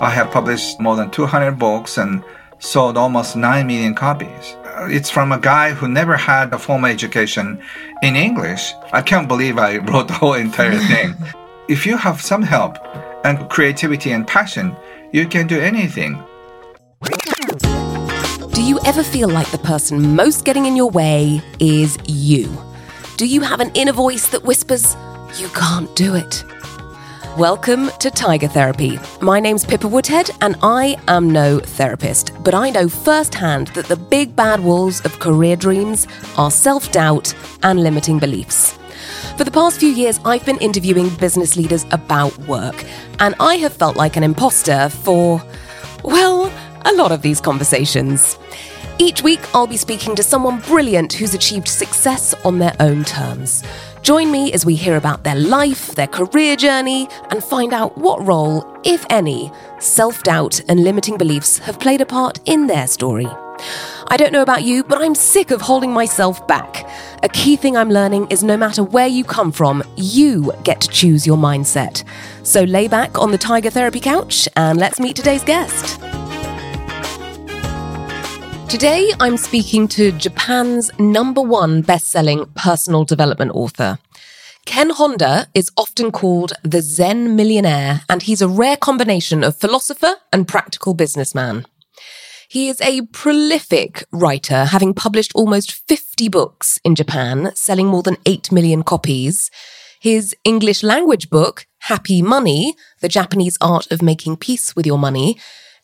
I have published more than 200 books and sold almost 9 million copies. It's from a guy who never had a formal education in English. I can't believe I wrote the whole entire thing. if you have some help and creativity and passion, you can do anything. Do you ever feel like the person most getting in your way is you? Do you have an inner voice that whispers, you can't do it? Welcome to Tiger Therapy. My name's Pippa Woodhead, and I am no therapist, but I know firsthand that the big bad wolves of career dreams are self doubt and limiting beliefs. For the past few years, I've been interviewing business leaders about work, and I have felt like an imposter for, well, a lot of these conversations. Each week, I'll be speaking to someone brilliant who's achieved success on their own terms. Join me as we hear about their life, their career journey, and find out what role, if any, self doubt and limiting beliefs have played a part in their story. I don't know about you, but I'm sick of holding myself back. A key thing I'm learning is no matter where you come from, you get to choose your mindset. So lay back on the Tiger Therapy couch and let's meet today's guest. Today, I'm speaking to Japan's number one best-selling personal development author. Ken Honda is often called the Zen millionaire, and he's a rare combination of philosopher and practical businessman. He is a prolific writer, having published almost 50 books in Japan, selling more than 8 million copies. His English language book, Happy Money, The Japanese Art of Making Peace with Your Money,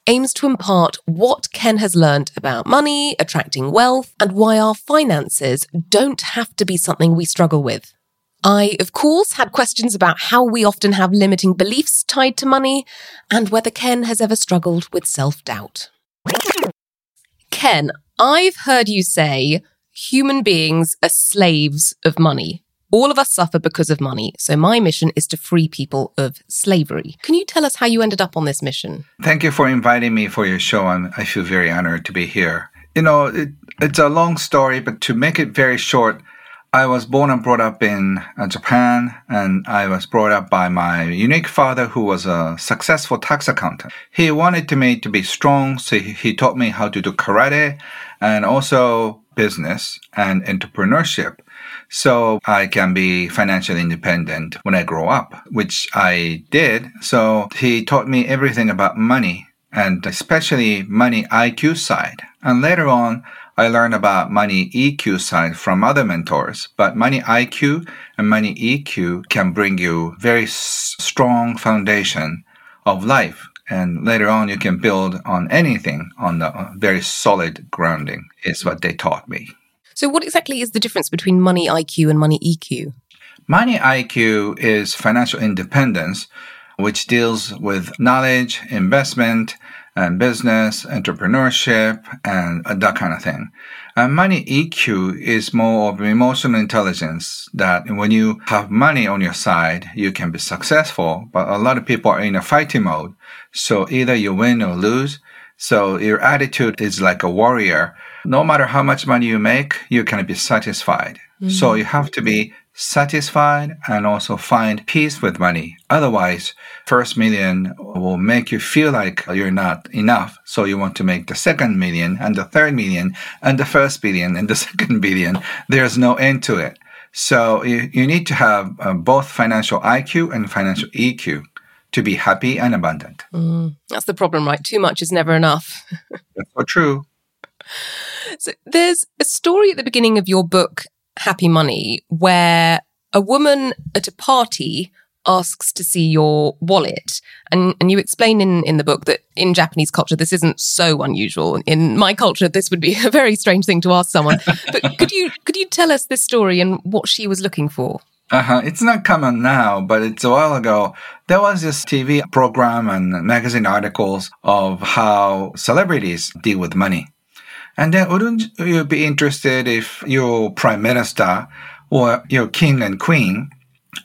aims to impart what Ken has learned about money, attracting wealth, and why our finances don't have to be something we struggle with. I, of course, had questions about how we often have limiting beliefs tied to money and whether Ken has ever struggled with self doubt. Ken, I've heard you say human beings are slaves of money. All of us suffer because of money, so my mission is to free people of slavery. Can you tell us how you ended up on this mission? Thank you for inviting me for your show. I'm, I feel very honored to be here. You know, it, it's a long story, but to make it very short, I was born and brought up in uh, Japan, and I was brought up by my unique father, who was a successful tax accountant. He wanted me to be strong, so he taught me how to do karate and also business and entrepreneurship so I can be financially independent when I grow up, which I did. So he taught me everything about money and especially money IQ side. And later on, I learned about money EQ side from other mentors, but money IQ and money EQ can bring you very s- strong foundation of life. And later on, you can build on anything on the uh, very solid grounding is what they taught me. So, what exactly is the difference between money IQ and money EQ? Money IQ is financial independence, which deals with knowledge, investment, and business, entrepreneurship, and that kind of thing. And money EQ is more of emotional intelligence that when you have money on your side, you can be successful. But a lot of people are in a fighting mode. So either you win or lose. So your attitude is like a warrior. No matter how much money you make, you can be satisfied. So you have to be satisfied and also find peace with money. Otherwise, first million will make you feel like you're not enough. So you want to make the second million and the third million and the first billion and the second billion. There's no end to it. So you, you need to have uh, both financial IQ and financial EQ to be happy and abundant. That's the problem, right? Too much is never enough. That's so true. So there's a story at the beginning of your book, Happy Money, where a woman at a party asks to see your wallet. And, and you explain in, in the book that in Japanese culture, this isn't so unusual. In my culture, this would be a very strange thing to ask someone. but could you, could you tell us this story and what she was looking for? Uh-huh. It's not common now, but it's a while ago. There was this TV program and magazine articles of how celebrities deal with money. And then wouldn't you be interested if your prime minister or your king and queen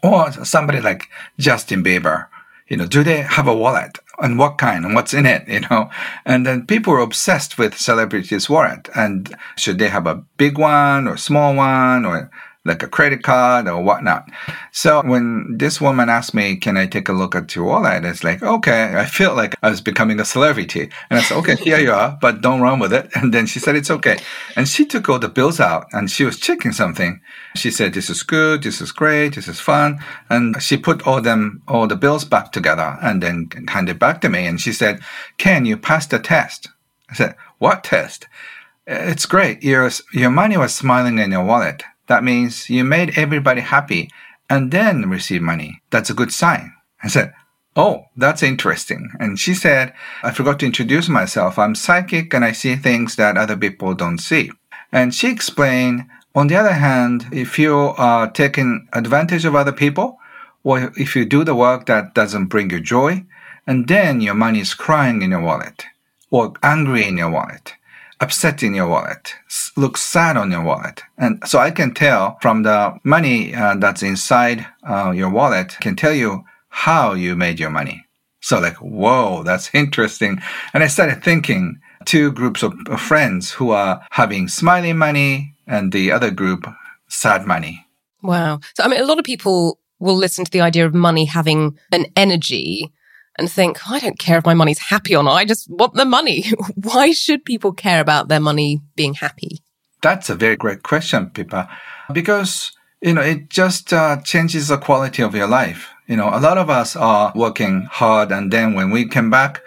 or somebody like Justin Bieber, you know, do they have a wallet? And what kind and what's in it, you know? And then people are obsessed with celebrities' wallet. And should they have a big one or small one or like a credit card or whatnot. So when this woman asked me, can I take a look at your wallet? It's like, okay, I feel like I was becoming a celebrity. And I said, okay, here you are, but don't run with it. And then she said, it's okay. And she took all the bills out and she was checking something. She said, this is good. This is great. This is fun. And she put all them, all the bills back together and then handed back to me. And she said, Ken, you passed the test. I said, what test? It's great. Your, your money was smiling in your wallet. That means you made everybody happy and then receive money. That's a good sign. I said, Oh, that's interesting. And she said, I forgot to introduce myself. I'm psychic and I see things that other people don't see. And she explained, on the other hand, if you are taking advantage of other people, or if you do the work that doesn't bring you joy, and then your money is crying in your wallet, or angry in your wallet, upset in your wallet, looks sad on your wallet. And so I can tell from the money uh, that's inside uh, your wallet can tell you how you made your money. So like, whoa, that's interesting. And I started thinking two groups of friends who are having smiling money and the other group sad money. Wow. So I mean, a lot of people will listen to the idea of money having an energy and think, I don't care if my money's happy or not. I just want the money. Why should people care about their money being happy? That's a very great question, Pippa, because, you know, it just uh, changes the quality of your life. You know, a lot of us are working hard and then when we come back,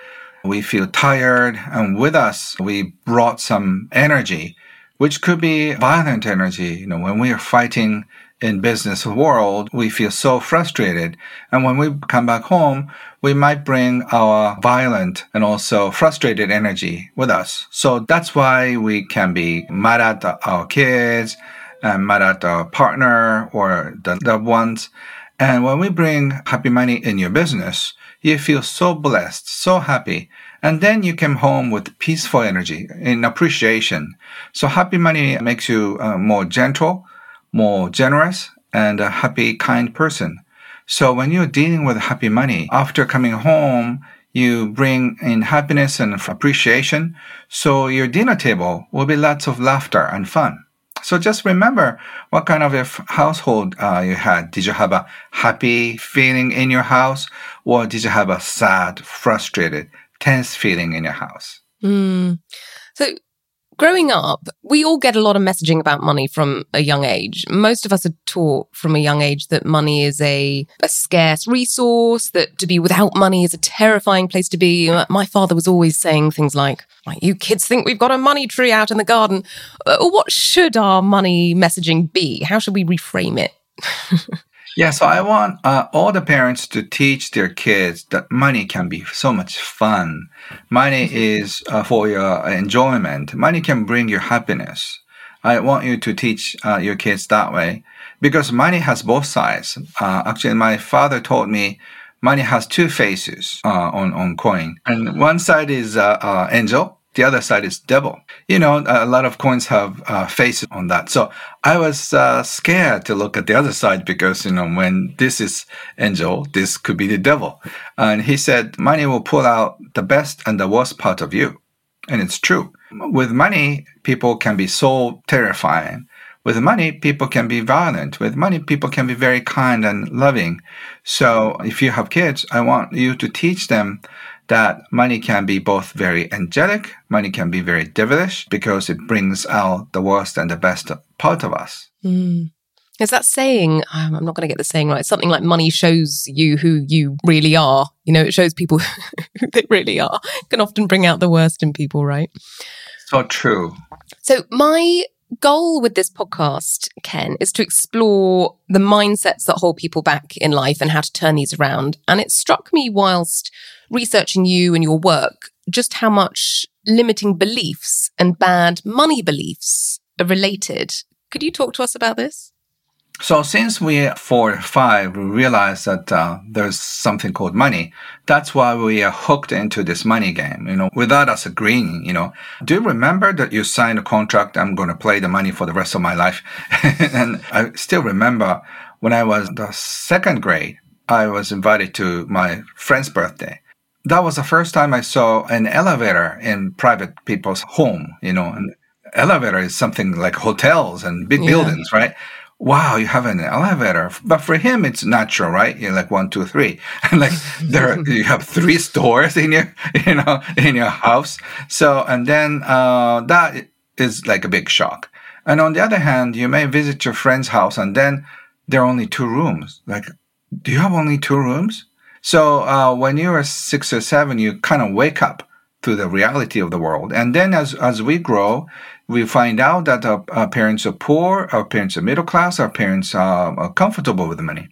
we feel tired and with us, we brought some energy, which could be violent energy. You know, when we are fighting in business world, we feel so frustrated. And when we come back home, we might bring our violent and also frustrated energy with us. So that's why we can be mad at our kids and mad at our partner or the loved ones. And when we bring happy money in your business, you feel so blessed, so happy. And then you come home with peaceful energy in appreciation. So happy money makes you uh, more gentle, more generous and a happy, kind person. So when you're dealing with happy money, after coming home, you bring in happiness and appreciation. So your dinner table will be lots of laughter and fun. So just remember what kind of a household uh, you had. Did you have a happy feeling in your house, or did you have a sad, frustrated, tense feeling in your house? Mm. So growing up, we all get a lot of messaging about money from a young age. Most of us are taught from a young age that money is a, a scarce resource, that to be without money is a terrifying place to be. My father was always saying things like, you kids think we've got a money tree out in the garden. Uh, what should our money messaging be? How should we reframe it? Yeah, so I want uh, all the parents to teach their kids that money can be so much fun. Money mm-hmm. is uh, for your enjoyment. Money can bring you happiness. I want you to teach uh, your kids that way because money has both sides. Uh, actually, my father told me money has two faces uh, on on coin, and one side is uh, angel, the other side is devil. You know, a lot of coins have uh, faces on that. So I was uh, scared to look at the other side because, you know, when this is angel, this could be the devil. And he said, money will pull out the best and the worst part of you. And it's true. With money, people can be so terrifying. With money, people can be violent. With money, people can be very kind and loving. So if you have kids, I want you to teach them that money can be both very angelic, money can be very devilish because it brings out the worst and the best part of us. Mm. Is that saying, um, I'm not going to get the saying right, something like money shows you who you really are. You know, it shows people who they really are. It can often bring out the worst in people, right? So true. So, my goal with this podcast, Ken, is to explore the mindsets that hold people back in life and how to turn these around. And it struck me whilst researching you and your work just how much limiting beliefs and bad money beliefs are related. Could you talk to us about this? So since we four or five, we realized that uh, there's something called money. That's why we are hooked into this money game, you know, without us agreeing, you know. Do you remember that you signed a contract? I'm going to play the money for the rest of my life. and I still remember when I was the second grade, I was invited to my friend's birthday. That was the first time I saw an elevator in private people's home, you know, and elevator is something like hotels and big yeah. buildings, right? wow, you have an elevator. But for him, it's natural, right? You're like one, two, three. And like there, you have three stores in your, you know, in your house. So, and then, uh, that is like a big shock. And on the other hand, you may visit your friend's house and then there are only two rooms. Like, do you have only two rooms? So, uh, when you're six or seven, you kind of wake up to the reality of the world. And then as, as we grow, we find out that our, our, parents are poor, our parents are middle class, our parents are, are comfortable with money.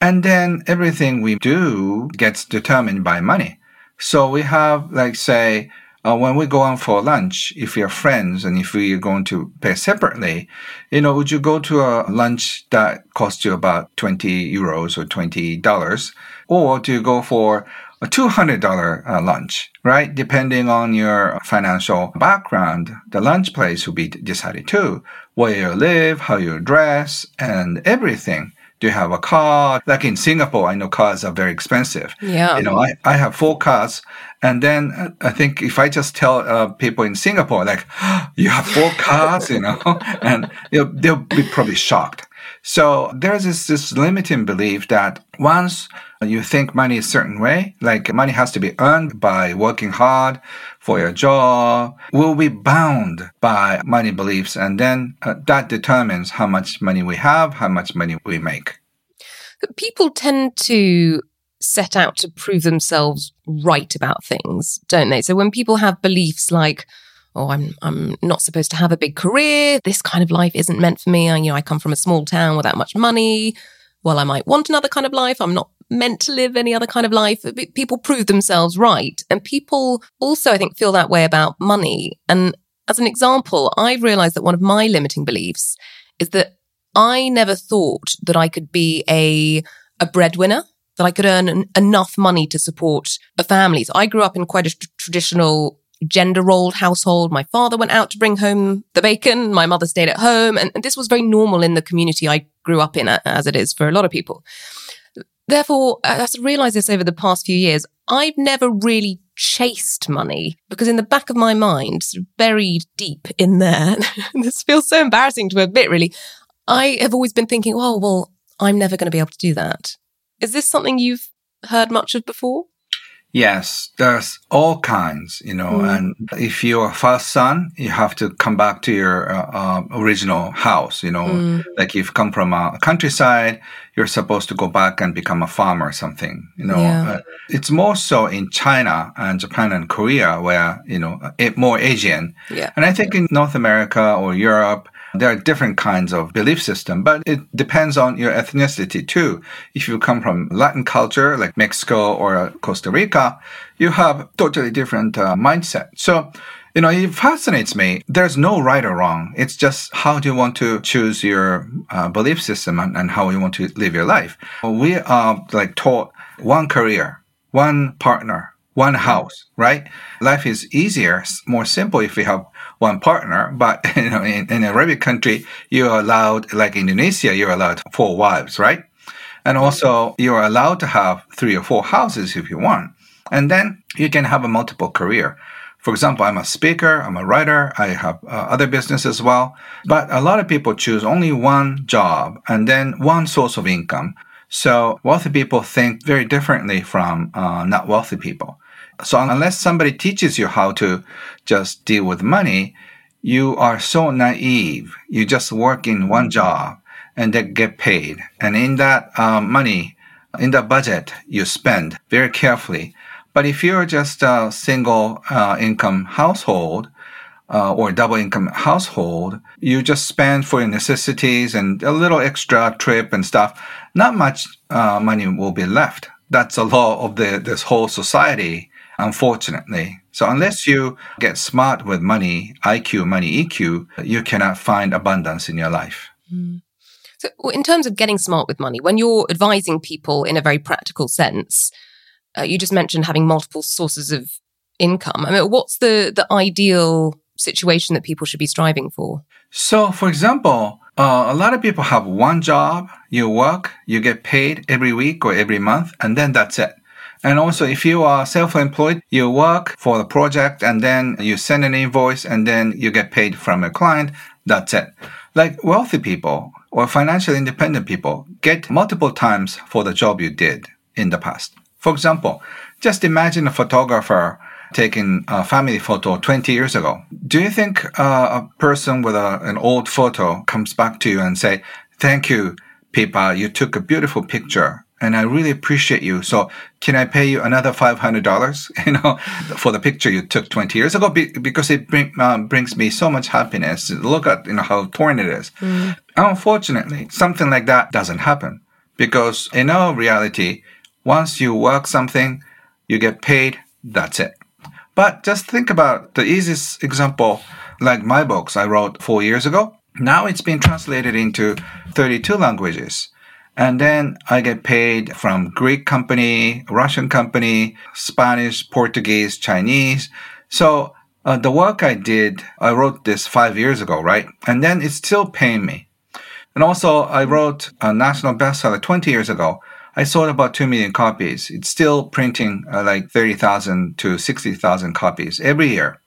And then everything we do gets determined by money. So we have, like, say, uh, when we go out for lunch, if we are friends and if we are going to pay separately, you know, would you go to a lunch that costs you about 20 euros or $20? Or do you go for a $200 uh, lunch, right? Depending on your financial background, the lunch place will be decided too. Where you live, how you dress, and everything. Do you have a car? Like in Singapore, I know cars are very expensive. Yeah. You know, I, I have four cars. And then uh, I think if I just tell uh, people in Singapore, like, oh, you have four cars, you know, and they'll, they'll be probably shocked. So there's this, this limiting belief that once you think money a certain way, like money has to be earned by working hard for your job, we'll be bound by money beliefs. And then uh, that determines how much money we have, how much money we make. People tend to set out to prove themselves right about things, don't they? So when people have beliefs like, oh, I'm I'm not supposed to have a big career. This kind of life isn't meant for me. I, you know, I come from a small town without much money. Well, I might want another kind of life. I'm not meant to live any other kind of life. People prove themselves right. And people also, I think, feel that way about money. And as an example, I've realized that one of my limiting beliefs is that I never thought that I could be a, a breadwinner, that I could earn enough money to support a family. So I grew up in quite a traditional gender rolled household. My father went out to bring home the bacon. My mother stayed at home. And, and this was very normal in the community I grew up in, as it is for a lot of people. Therefore, as I realized this over the past few years, I've never really chased money because in the back of my mind, buried deep in there, this feels so embarrassing to admit, really. I have always been thinking, oh, well, I'm never going to be able to do that. Is this something you've heard much of before? Yes, there's all kinds, you know, mm. and if you're a first son, you have to come back to your uh, uh, original house, you know, mm. like if you come from a countryside, you're supposed to go back and become a farmer or something, you know. Yeah. Uh, it's more so in China and Japan and Korea where, you know, it, more Asian. Yeah. And I think in North America or Europe, there are different kinds of belief system, but it depends on your ethnicity too. If you come from Latin culture like Mexico or Costa Rica, you have totally different uh, mindset. So, you know, it fascinates me. There's no right or wrong. It's just how do you want to choose your uh, belief system and, and how you want to live your life. We are like taught one career, one partner, one house, right? Life is easier, more simple if we have one partner. But you know, in, in Arabic country, you're allowed, like Indonesia, you're allowed four wives, right? And also, you're allowed to have three or four houses if you want. And then you can have a multiple career. For example, I'm a speaker, I'm a writer, I have uh, other business as well. But a lot of people choose only one job and then one source of income. So wealthy people think very differently from uh, not wealthy people. So unless somebody teaches you how to just deal with money, you are so naive. You just work in one job and then get paid. And in that um, money, in the budget, you spend very carefully. But if you're just a single uh, income household, uh, or double income household, you just spend for your necessities and a little extra trip and stuff. Not much uh, money will be left. That's a law of the this whole society unfortunately. So unless you get smart with money, IQ, money, EQ, you cannot find abundance in your life. Mm. So in terms of getting smart with money, when you're advising people in a very practical sense, uh, you just mentioned having multiple sources of income. I mean, what's the, the ideal situation that people should be striving for? So, for example, uh, a lot of people have one job, you work, you get paid every week or every month, and then that's it. And also, if you are self-employed, you work for the project and then you send an invoice and then you get paid from a client. That's it. Like wealthy people or financially independent people get multiple times for the job you did in the past. For example, just imagine a photographer taking a family photo 20 years ago. Do you think uh, a person with a, an old photo comes back to you and say, thank you, Pippa, you took a beautiful picture and I really appreciate you. So can I pay you another $500, you know, for the picture you took 20 years ago? Be- because it bring, um, brings me so much happiness. Look at, you know, how torn it is. Mm. Unfortunately, something like that doesn't happen because in our reality, once you work something, you get paid, that's it. But just think about the easiest example, like my books I wrote four years ago. Now it's been translated into 32 languages. And then I get paid from Greek company, Russian company, Spanish, Portuguese, Chinese. So uh, the work I did, I wrote this five years ago, right? And then it's still paying me. And also I wrote a national bestseller 20 years ago. I sold about 2 million copies. It's still printing uh, like 30,000 to 60,000 copies every year.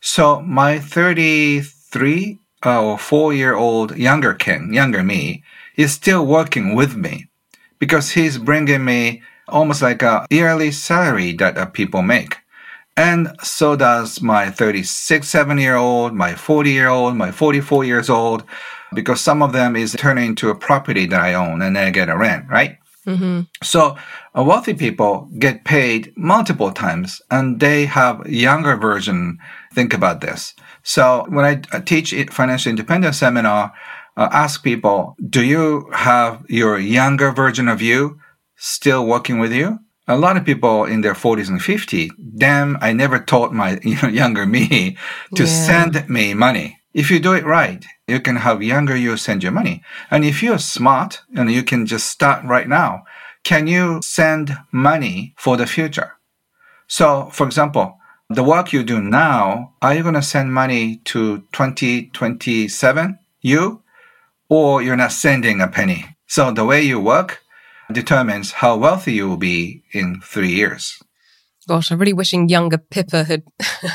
So my 33 uh, or 4 year old younger king, younger me, is still working with me because he's bringing me almost like a yearly salary that uh, people make. And so does my 36, 7 year old, my 40 year old, my 44 years old, because some of them is turning into a property that I own and I get a rent, right? Mm-hmm. So uh, wealthy people get paid multiple times and they have younger version. Think about this. So when I teach financial independence seminar, uh, ask people, do you have your younger version of you still working with you? A lot of people in their 40s and 50s, damn, I never taught my younger me to yeah. send me money. If you do it right, you can have younger you send you money. And if you're smart and you can just start right now, can you send money for the future? So, for example, the work you do now, are you going to send money to 2027 you or you're not sending a penny? So the way you work determines how wealthy you will be in three years gosh, I'm really wishing younger Pippa had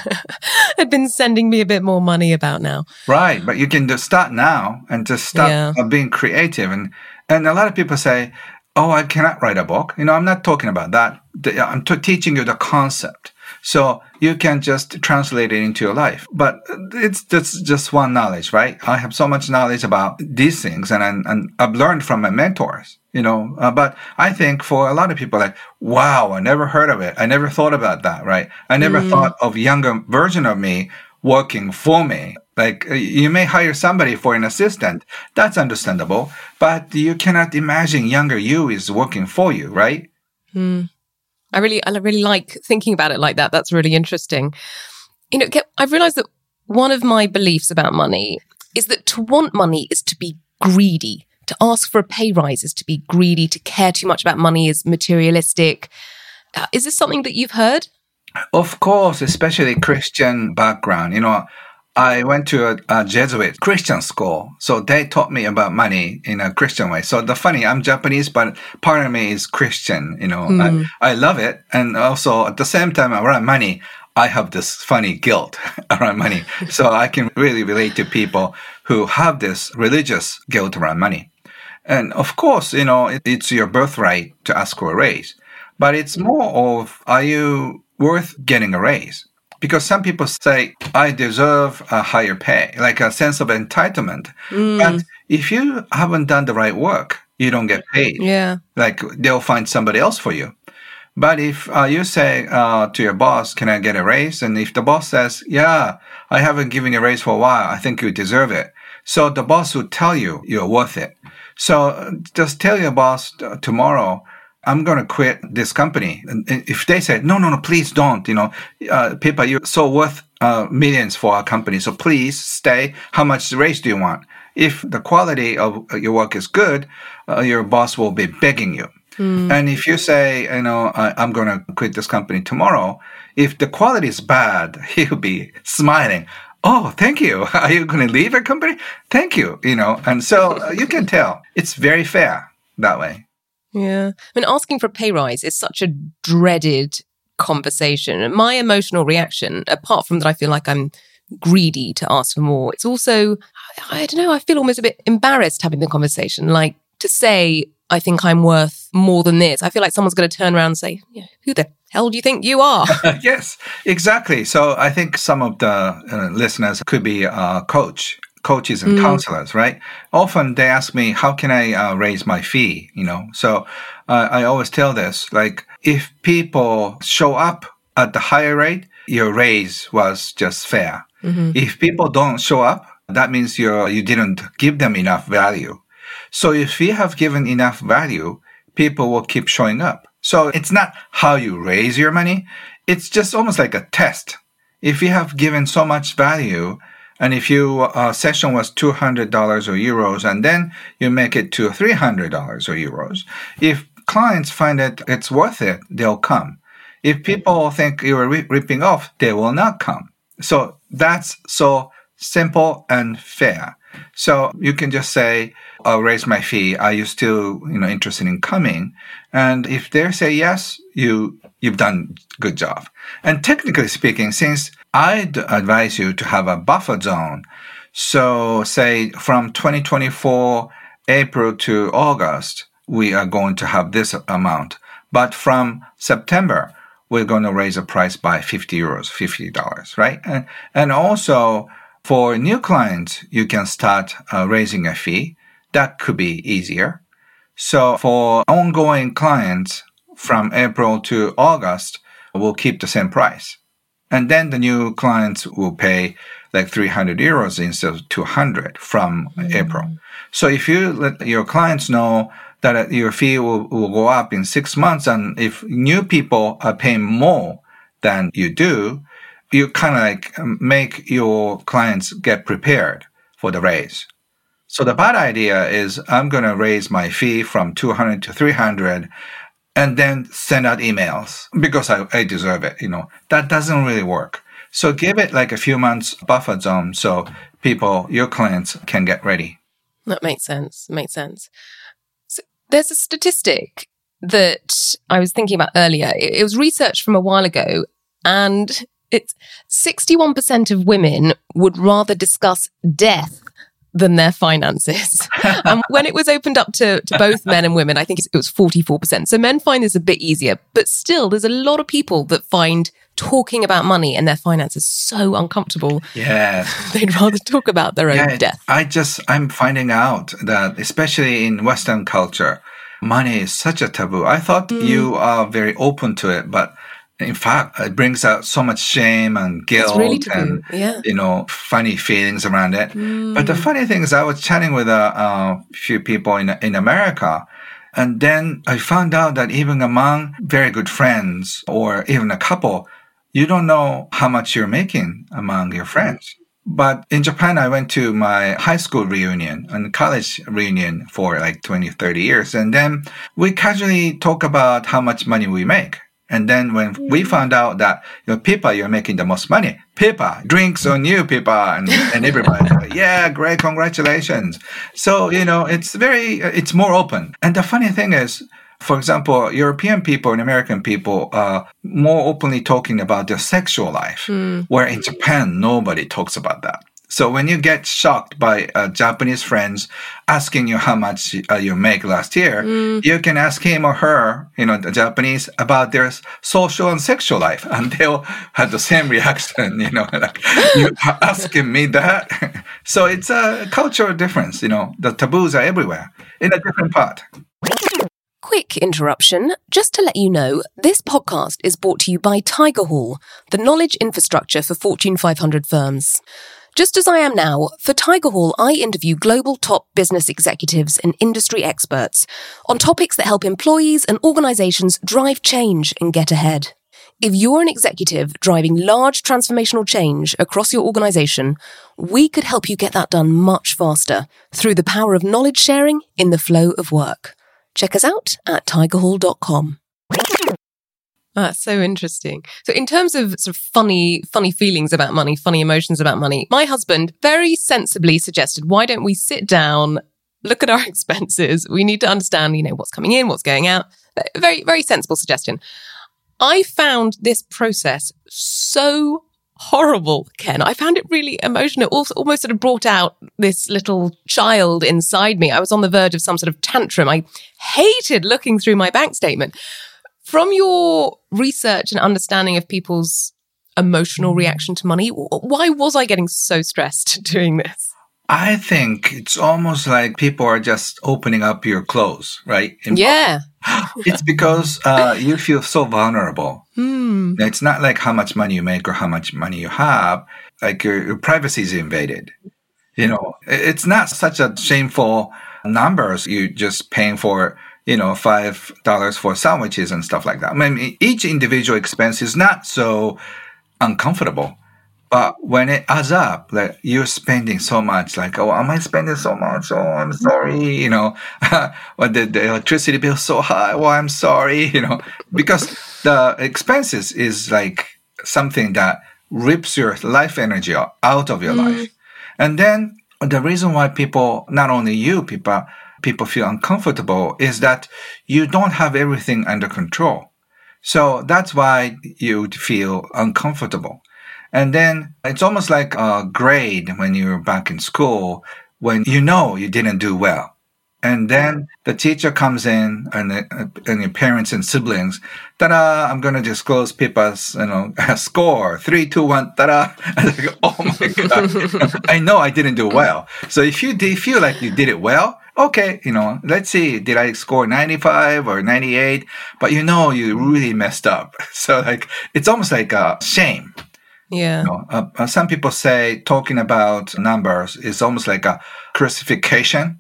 had been sending me a bit more money about now. Right, but you can just start now and just start yeah. Uh, being creative. And and a lot of people say, "Oh, I cannot write a book." You know, I'm not talking about that. I'm t- teaching you the concept. So you can just translate it into your life. But it's just, just one knowledge, right? I have so much knowledge about these things and, and, and I've learned from my mentors you know uh, but i think for a lot of people like wow i never heard of it i never thought about that right i never mm. thought of younger version of me working for me like uh, you may hire somebody for an assistant that's understandable but you cannot imagine younger you is working for you right mm. I really i really like thinking about it like that that's really interesting you know i've realized that one of my beliefs about money is that to want money is to be greedy to ask for a pay rise is to be greedy, to care too much about money is materialistic. Uh, is this something that you've heard? Of course, especially Christian background. You know, I went to a, a, Jesuit Christian school, so they taught me about money in a Christian way. So the funny, I'm Japanese, but part of me is Christian. You know, mm. I, hmm. I love it, and also at the same time around money, I have this funny guilt around money. so I can really relate to people who have this religious guilt around money. And of course, you know, it's your birthright to ask for a raise, but it's more of, are you worth getting a raise? Because some people say, I deserve a higher pay, like a sense of entitlement. Mm. But if you haven't done the right work, you don't get paid. Yeah. Like they'll find somebody else for you. But if uh, you say uh, to your boss, can I get a raise? And if the boss says, yeah, I haven't given you a raise for a while, I think you deserve it. So the boss will tell you you're worth it. So just tell your boss uh, tomorrow, I'm going to quit this company. And if they say, no, no, no, please don't, you know, uh, Pippa, you're so worth uh, millions for our company. So please stay. How much raise do you want? If the quality of your work is good, uh, your boss will be begging you. Mm. And if you say, you know, I, am going to quit this company tomorrow, if the quality is bad, he'll be smiling oh, thank you. Are you going to leave a company? Thank you. You know, and so uh, you can tell it's very fair that way. Yeah. I mean, asking for a pay rise is such a dreaded conversation. My emotional reaction, apart from that, I feel like I'm greedy to ask for more. It's also, I, I don't know, I feel almost a bit embarrassed having the conversation. Like to say, I think I'm worth more than this. I feel like someone's going to turn around and say, yeah, who the hell do you think you are? yes, exactly. So I think some of the uh, listeners could be a coach coaches and mm. counselors, right? Often they ask me, how can I uh, raise my fee? You know, so uh, I always tell this, like, if people show up at the higher rate, your raise was just fair. Mm-hmm. If people don't show up, that means you you didn't give them enough value. So if you have given enough value, people will keep showing up. So it's not how you raise your money. It's just almost like a test. If you have given so much value, and if your uh, session was $200 or euros, and then you make it to $300 or euros, if clients find that it's worth it, they'll come. If people think you're ripping off, they will not come. So that's so simple and fair. So you can just say, I'll raise my fee. Are you still, you know, interested in coming? And if they say yes, you, you've done good job. And technically speaking, since I'd advise you to have a buffer zone. So say from 2024 April to August, we are going to have this amount. But from September, we're going to raise the price by 50 euros, $50, right? And, and also for new clients, you can start uh, raising a fee. That could be easier. So for ongoing clients from April to August, we'll keep the same price. And then the new clients will pay like 300 euros instead of 200 from mm. April. So if you let your clients know that your fee will, will go up in six months, and if new people are paying more than you do, you kind of like make your clients get prepared for the raise. So the bad idea is I'm going to raise my fee from 200 to 300 and then send out emails because I, I deserve it. You know, that doesn't really work. So give it like a few months buffer zone so people, your clients can get ready. That makes sense. Makes sense. So there's a statistic that I was thinking about earlier. It, it was research from a while ago and it's 61% of women would rather discuss death than their finances. and when it was opened up to, to both men and women, I think it was 44%. So men find this a bit easier, but still there's a lot of people that find talking about money and their finances so uncomfortable. Yeah. They'd rather talk about their own yeah, death. I just, I'm finding out that, especially in Western culture, money is such a taboo. I thought mm. you are very open to it, but in fact, it brings out so much shame and guilt really and yeah. you know funny feelings around it. Mm. But the funny thing is, I was chatting with a, a few people in in America, and then I found out that even among very good friends or even a couple, you don't know how much you're making among your friends. But in Japan, I went to my high school reunion and college reunion for like 20, 30 years. And then we casually talk about how much money we make. And then when we mm. found out that, you know, Pippa, you're making the most money. Pippa, drinks on you, Pippa. And, and everybody's like, yeah, great, congratulations. So, you know, it's very, it's more open. And the funny thing is, for example, European people and American people are more openly talking about their sexual life, mm. where in Japan, nobody talks about that. So when you get shocked by uh, Japanese friends asking you how much uh, you make last year, mm. you can ask him or her, you know, the Japanese about their social and sexual life, and they'll have the same reaction. You know, like you are asking me that. so it's a cultural difference. You know, the taboos are everywhere in a different part. Quick interruption. Just to let you know, this podcast is brought to you by Tigerhall, the knowledge infrastructure for Fortune 500 firms. Just as I am now, for Tigerhall, I interview global top business executives and industry experts on topics that help employees and organizations drive change and get ahead. If you're an executive driving large transformational change across your organization, we could help you get that done much faster through the power of knowledge sharing in the flow of work. Check us out at tigerhall.com. That's so interesting. So in terms of sort of funny, funny feelings about money, funny emotions about money, my husband very sensibly suggested, why don't we sit down, look at our expenses? We need to understand, you know, what's coming in, what's going out. Very, very sensible suggestion. I found this process so horrible, Ken. I found it really emotional. Also, almost sort of brought out this little child inside me. I was on the verge of some sort of tantrum. I hated looking through my bank statement. From your research and understanding of people's emotional reaction to money, why was I getting so stressed doing this? I think it's almost like people are just opening up your clothes, right? In yeah. it's because uh, you feel so vulnerable. Hmm. It's not like how much money you make or how much money you have. Like your, your privacy is invaded. You know, it's not such a shameful numbers. You're just paying for, you know, five dollars for sandwiches and stuff like that. I mean, each individual expense is not so uncomfortable. But when it adds up, like you're spending so much, like, oh, am I spending so much? Oh, I'm sorry, you know, or the, the electricity bill so high. Well, I'm sorry, you know, because the expenses is like something that rips your life energy out of your mm. life. And then the reason why people, not only you, people, people feel uncomfortable is that you don't have everything under control. So that's why you feel uncomfortable. And then it's almost like a grade when you're back in school when you know you didn't do well. And then the teacher comes in and, the, and your parents and siblings, ta-da, I'm going to disclose Pippa's, you know, score, three, two, one, ta-da. Like, oh my God. I know I didn't do well. So if you feel like you did it well, okay, you know, let's see, did I score 95 or 98? But you know, you really messed up. So like, it's almost like a shame. Yeah. You know, uh, uh, some people say talking about numbers is almost like a crucifixion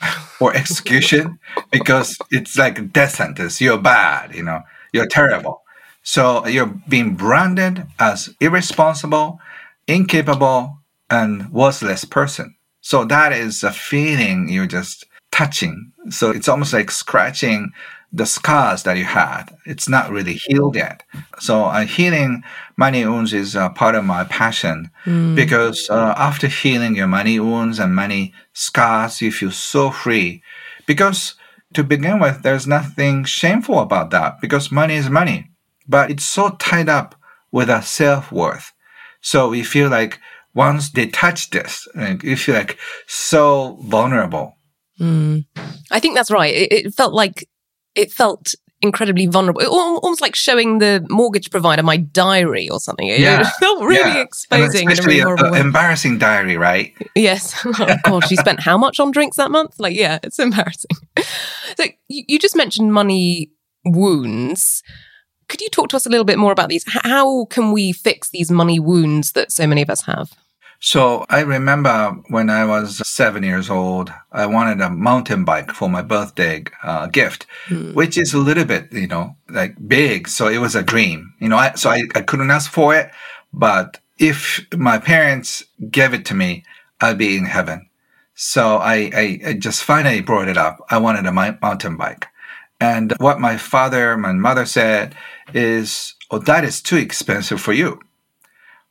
or execution because it's like death sentence. You're bad, you know, you're terrible. So you're being branded as irresponsible, incapable, and worthless person. So that is a feeling you're just touching. So it's almost like scratching the scars that you had. It's not really healed yet. So uh, healing money wounds is uh, part of my passion mm. because uh, after healing your money wounds and money scars, you feel so free. Because to begin with, there's nothing shameful about that because money is money, but it's so tied up with our self worth. So we feel like once they touch this, you feel like so vulnerable. Mm. I think that's right. It, it felt like it felt incredibly vulnerable, almost like showing the mortgage provider my diary or something. Yeah. It felt really yeah. exposing. especially an embarrassing diary, right? Yes. Oh God, she spent how much on drinks that month? Like, yeah, it's embarrassing. So you just mentioned money wounds. Could you talk to us a little bit more about these? How can we fix these money wounds that so many of us have? So I remember when I was seven years old, I wanted a mountain bike for my birthday uh, gift, mm. which is a little bit, you know, like big. So it was a dream, you know, I, so I, I couldn't ask for it. But if my parents gave it to me, I'd be in heaven. So I, I, I just finally brought it up. I wanted a mountain bike. And what my father, my mother said is, oh, that is too expensive for you.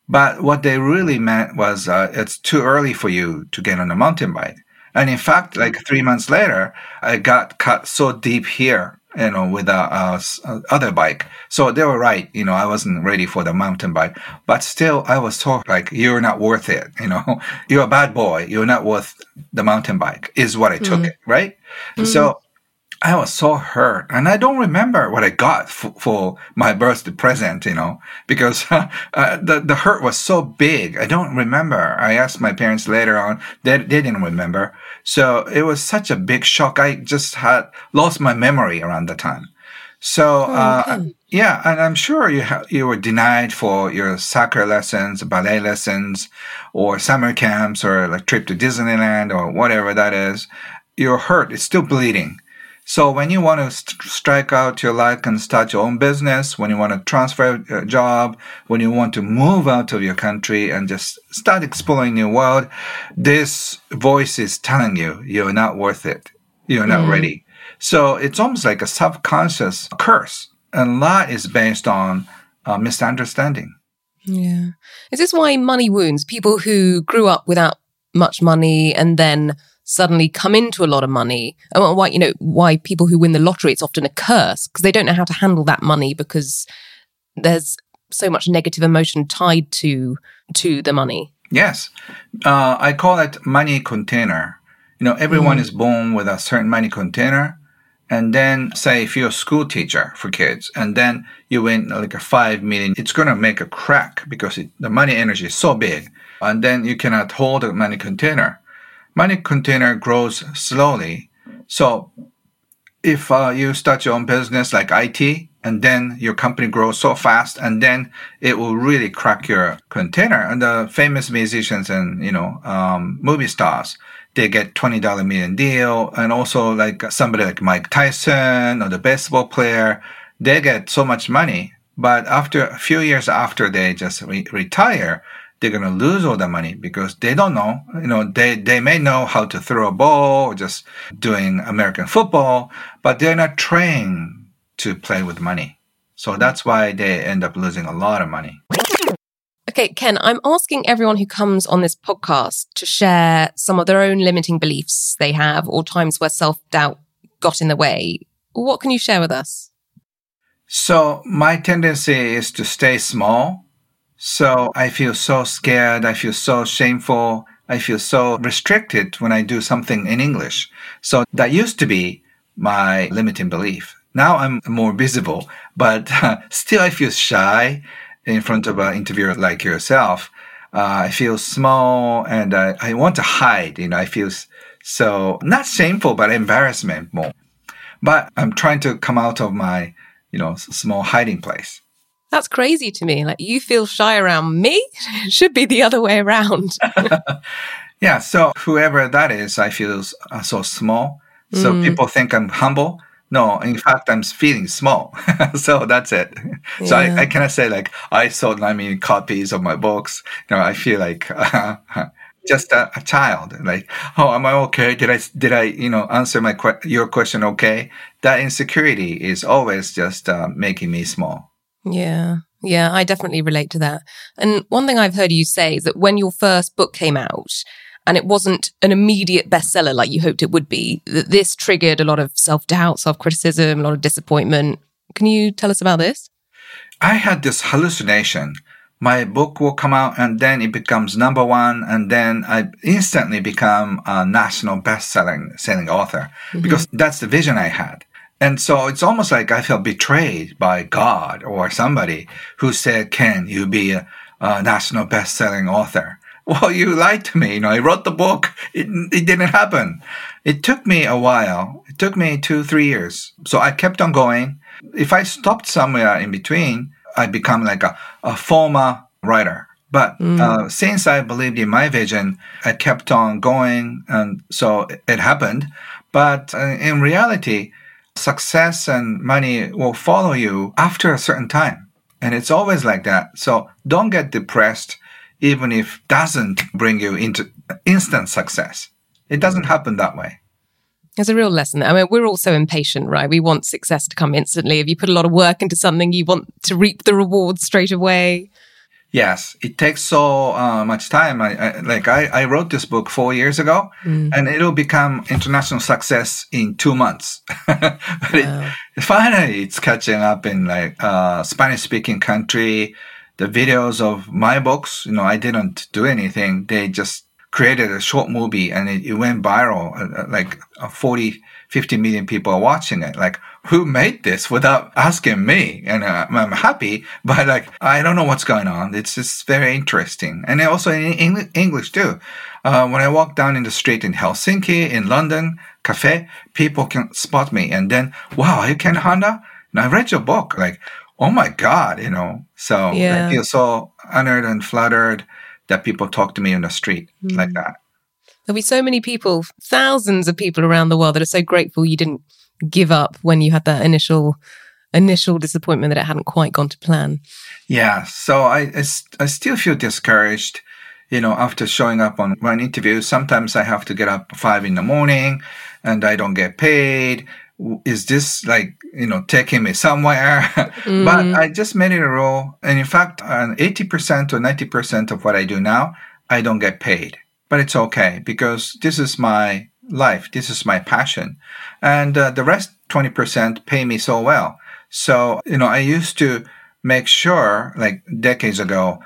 But what they really meant was uh, it's too early for you to get on a mountain bike. And in fact, like three months later, I got cut so deep here, you know, with a, a, other bike. So they were right. You know, I wasn't ready for the mountain bike, but still I was told like, you're not worth it. You know, you're a bad boy. You're not worth the mountain bike is what I took mm. it. Right. Mm. So I was so hurt, and I don't remember what I got f- for my birthday present, you know, because uh, uh, the the hurt was so big. I don't remember. I asked my parents later on; they they didn't remember. So it was such a big shock. I just had lost my memory around the time. So oh, uh, okay. yeah, and I'm sure you ha- you were denied for your soccer lessons, ballet lessons, or summer camps, or like trip to Disneyland, or whatever that is. Your hurt is still bleeding so when you want to st- strike out your life and start your own business, when you want to transfer a job, when you want to move out of your country and just start exploring new world, this voice is telling you you're not worth it. You're not mm. ready. So it's almost like a subconscious curse. And that is based on uh, misunderstanding. Yeah. Is this why money wounds people who grew up without much money and then suddenly come into a lot of money. And why, you know, why people who win the lottery, it's often a curse because they don't know how to handle that money because there's so much negative emotion tied to to the money. Yes. Uh, I call it money container. You know, everyone mm. is born with a certain money container. And then say if you're a school teacher for kids and then you win like a five million, it's going to make a crack because it, the money energy is so big. And then you cannot hold a money container. Money container grows slowly. So if uh, you start your own business like IT and then your company grows so fast and then it will really crack your container. And the famous musicians and, you know, um, movie stars, they get $20 million deal. And also like somebody like Mike Tyson or the baseball player, they get so much money. But after a few years after they just re- retire, they're going to lose all the money because they don't know, you know, they, they may know how to throw a ball or just doing American football, but they're not trained to play with money. So that's why they end up losing a lot of money. Okay, Ken, I'm asking everyone who comes on this podcast to share some of their own limiting beliefs they have or times where self doubt got in the way. What can you share with us? So, my tendency is to stay small. So, I feel so scared. I feel so shameful. I feel so restricted when I do something in English. So, that used to be my limiting belief. Now I'm more visible, but still I feel shy in front of an interviewer like yourself, uh, I feel small and uh, I want to hide. You know, I feel so not shameful, but embarrassment more. But I'm trying to come out of my, you know, small hiding place. That's crazy to me. Like you feel shy around me, should be the other way around. yeah. So whoever that is, I feel uh, so small. So mm. people think I'm humble, no, in fact, I'm feeling small. so that's it. Yeah. So I, I cannot say like I sold nine million copies of my books. You know, I feel like uh, just a, a, child. Like, oh, am I okay? Did I did I you know answer my que- your question okay? That insecurity is always just uh, making me small. Yeah. Yeah, I definitely relate to that. And one thing I've heard you say is that when your first book came out, and it wasn't an immediate bestseller like you hoped it would be, that this triggered a lot of self doubt, self criticism, a lot of disappointment. Can you tell us about this? I had this hallucination. My book will come out and then it becomes number one, and then I instantly become a national best-selling selling author mm-hmm. because that's the vision I had. And so it's almost like I felt betrayed by God or somebody who said, "Ken, you be a, a national best-selling author?" well, you lied to me. You know, I wrote the book. It, it didn't happen. It took me a while. It took me two, three years. So I kept on going. If I stopped somewhere in between, I'd become like a, a former writer. But mm. uh, since I believed in my vision, I kept on going. And so it, it happened. But uh, in reality, success and money will follow you after a certain time. And it's always like that. So don't get depressed even if doesn't bring you into instant success. It doesn't happen that way. There's a real lesson. I mean, we're also impatient, right? We want success to come instantly. If you put a lot of work into something, you want to reap the rewards straight away. Yes, it takes so uh, much time. I, I like I, I, wrote this book four years ago, mm. and it'll become international success in two months. but wow. it, finally, it's catching up in like uh, Spanish speaking country the videos of my books, you know, I didn't do anything. They just created a short movie and it, it went viral. Uh, uh like uh, 40, 50 million people are watching it. Like, who made this without asking me? And uh, I'm happy, but like, I don't know what's going on. It's just very interesting. And also in English too. Uh, when I walk down in the street in Helsinki, in London, cafe, people can spot me and then, wow, you Ken Honda? And I read your book. Like, oh my God, you know. So yeah. I feel so honored and flattered that people talk to me on the street mm. like that. There'll be so many people, thousands of people around the world that are so grateful you didn't give up when you had that initial initial disappointment that it hadn't quite gone to plan. Yeah. So I, I, I still feel discouraged you know, after showing up on one interview, sometimes I have to get up five in the morning and I don't get paid is this like you know taking me somewhere mm. but i just made it a rule and in fact 80% or 90% of what i do now i don't get paid but it's okay because this is my life this is my passion and uh, the rest 20% pay me so well so you know i used to make sure, like decades ago,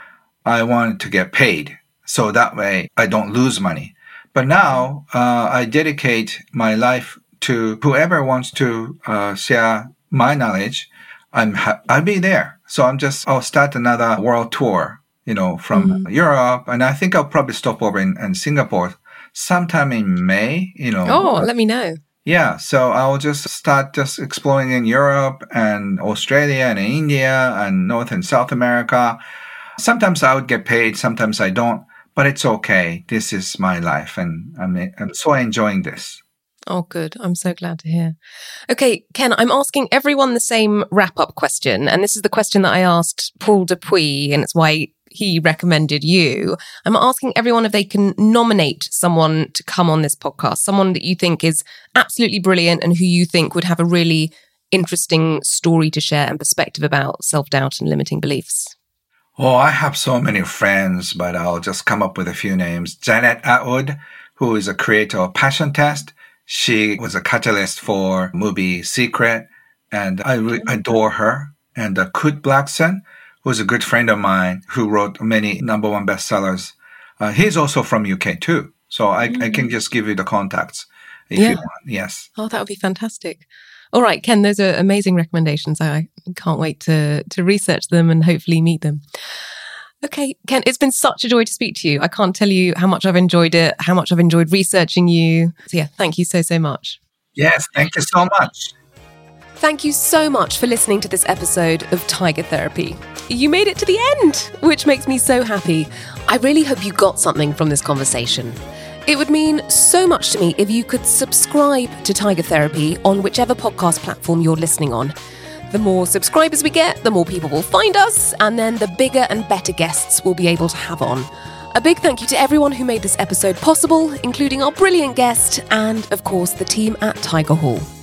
I wanted to get paid. So that way I don't lose money. But now uh, I dedicate my life to whoever wants to uh, share my knowledge. I'm ha- I'll be there. So I'm just I'll start another world tour, you know, from mm-hmm. Europe, and I think I'll probably stop over in, in Singapore sometime in May. You know. Oh, let me know. Yeah, so I'll just start just exploring in Europe and Australia and India and North and South America. Sometimes I would get paid, sometimes I don't, but it's okay. This is my life and I'm, I'm so enjoying this. Oh, good. I'm so glad to hear. Okay, Ken, I'm asking everyone the same wrap up question. And this is the question that I asked Paul Dupuis, and it's why he recommended you. I'm asking everyone if they can nominate someone to come on this podcast, someone that you think is absolutely brilliant and who you think would have a really interesting story to share and perspective about self doubt and limiting beliefs. Oh, I have so many friends, but I'll just come up with a few names. Janet Attwood, who is a creator of Passion Test. She was a catalyst for movie Secret, and I re- adore her. And uh, Kurt Blackson, who's a good friend of mine who wrote many number one bestsellers. Uh, he's also from UK too. So I, mm. I, can mm. just give you the contacts if yeah. you want. Yes. Oh, that would be fantastic. All right, Ken, those are amazing recommendations. I can't wait to, to research them and hopefully meet them. Okay, Ken, it's been such a joy to speak to you. I can't tell you how much I've enjoyed it, how much I've enjoyed researching you. So, yeah, thank you so, so much. Yes, thank you so much. Thank you so much for listening to this episode of Tiger Therapy. You made it to the end, which makes me so happy. I really hope you got something from this conversation. It would mean so much to me if you could subscribe to Tiger Therapy on whichever podcast platform you're listening on. The more subscribers we get, the more people will find us, and then the bigger and better guests we'll be able to have on. A big thank you to everyone who made this episode possible, including our brilliant guest and, of course, the team at Tigerhall.